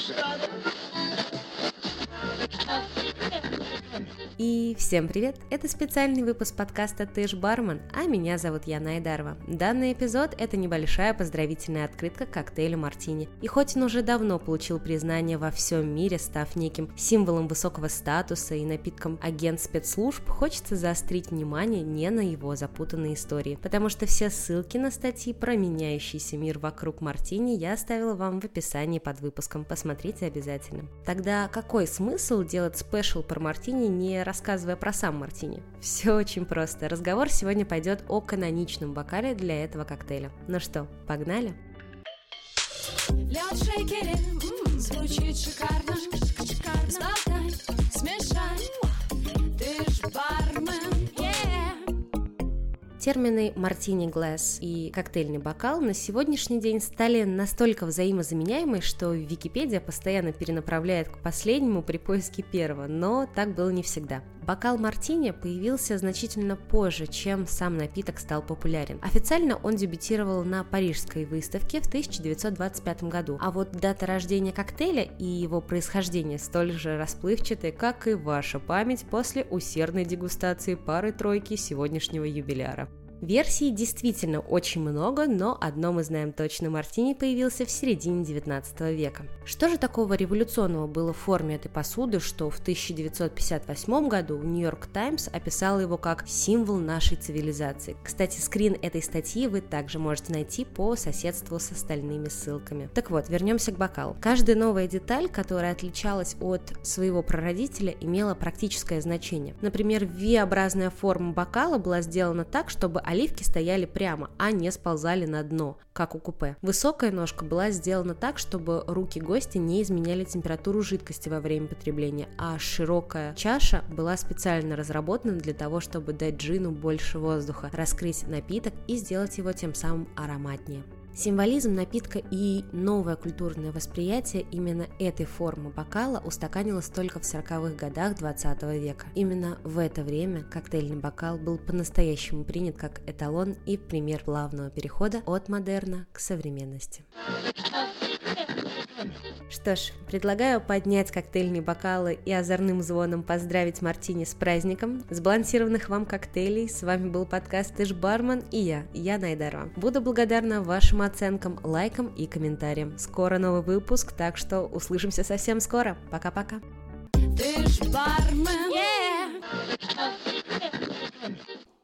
Shut И всем привет! Это специальный выпуск подкаста «Ты ж бармен», а меня зовут Яна Айдарова. Данный эпизод – это небольшая поздравительная открытка к коктейлю «Мартини». И хоть он уже давно получил признание во всем мире, став неким символом высокого статуса и напитком агент спецслужб, хочется заострить внимание не на его запутанные истории, потому что все ссылки на статьи про меняющийся мир вокруг «Мартини» я оставила вам в описании под выпуском, посмотрите обязательно. Тогда какой смысл делать спешл про «Мартини» не рассказывая про сам мартини. Все очень просто. Разговор сегодня пойдет о каноничном бокале для этого коктейля. Ну что, погнали? Лед шейкере, звучит шикарно, шикарно. Термины «мартини глаз» и «коктейльный бокал» на сегодняшний день стали настолько взаимозаменяемы, что Википедия постоянно перенаправляет к последнему при поиске первого, но так было не всегда. Бокал мартини появился значительно позже, чем сам напиток стал популярен. Официально он дебютировал на Парижской выставке в 1925 году, а вот дата рождения коктейля и его происхождение столь же расплывчаты, как и ваша память после усердной дегустации пары-тройки сегодняшнего юбиляра. Версий действительно очень много, но одно мы знаем точно, мартини появился в середине 19 века. Что же такого революционного было в форме этой посуды, что в 1958 году Нью-Йорк Таймс описал его как символ нашей цивилизации. Кстати, скрин этой статьи вы также можете найти по соседству с остальными ссылками. Так вот, вернемся к бокалу. Каждая новая деталь, которая отличалась от своего прародителя, имела практическое значение. Например, V-образная форма бокала была сделана так, чтобы оливки стояли прямо, а не сползали на дно, как у купе. Высокая ножка была сделана так, чтобы руки гостя не изменяли температуру жидкости во время потребления, а широкая чаша была специально разработана для того, чтобы дать джину больше воздуха, раскрыть напиток и сделать его тем самым ароматнее. Символизм напитка и новое культурное восприятие именно этой формы бокала устаканилось только в 40-х годах 20 века. Именно в это время коктейльный бокал был по-настоящему принят как эталон и пример плавного перехода от модерна к современности. Что ж, предлагаю поднять коктейльные бокалы и озорным звоном поздравить Мартини с праздником. Сбалансированных вам коктейлей. С вами был подкаст «Ты ж бармен» и я, я Найдарова. Буду благодарна вашим оценкам, лайкам и комментариям. Скоро новый выпуск, так что услышимся совсем скоро. Пока-пока. Ты ж бармен. Yeah!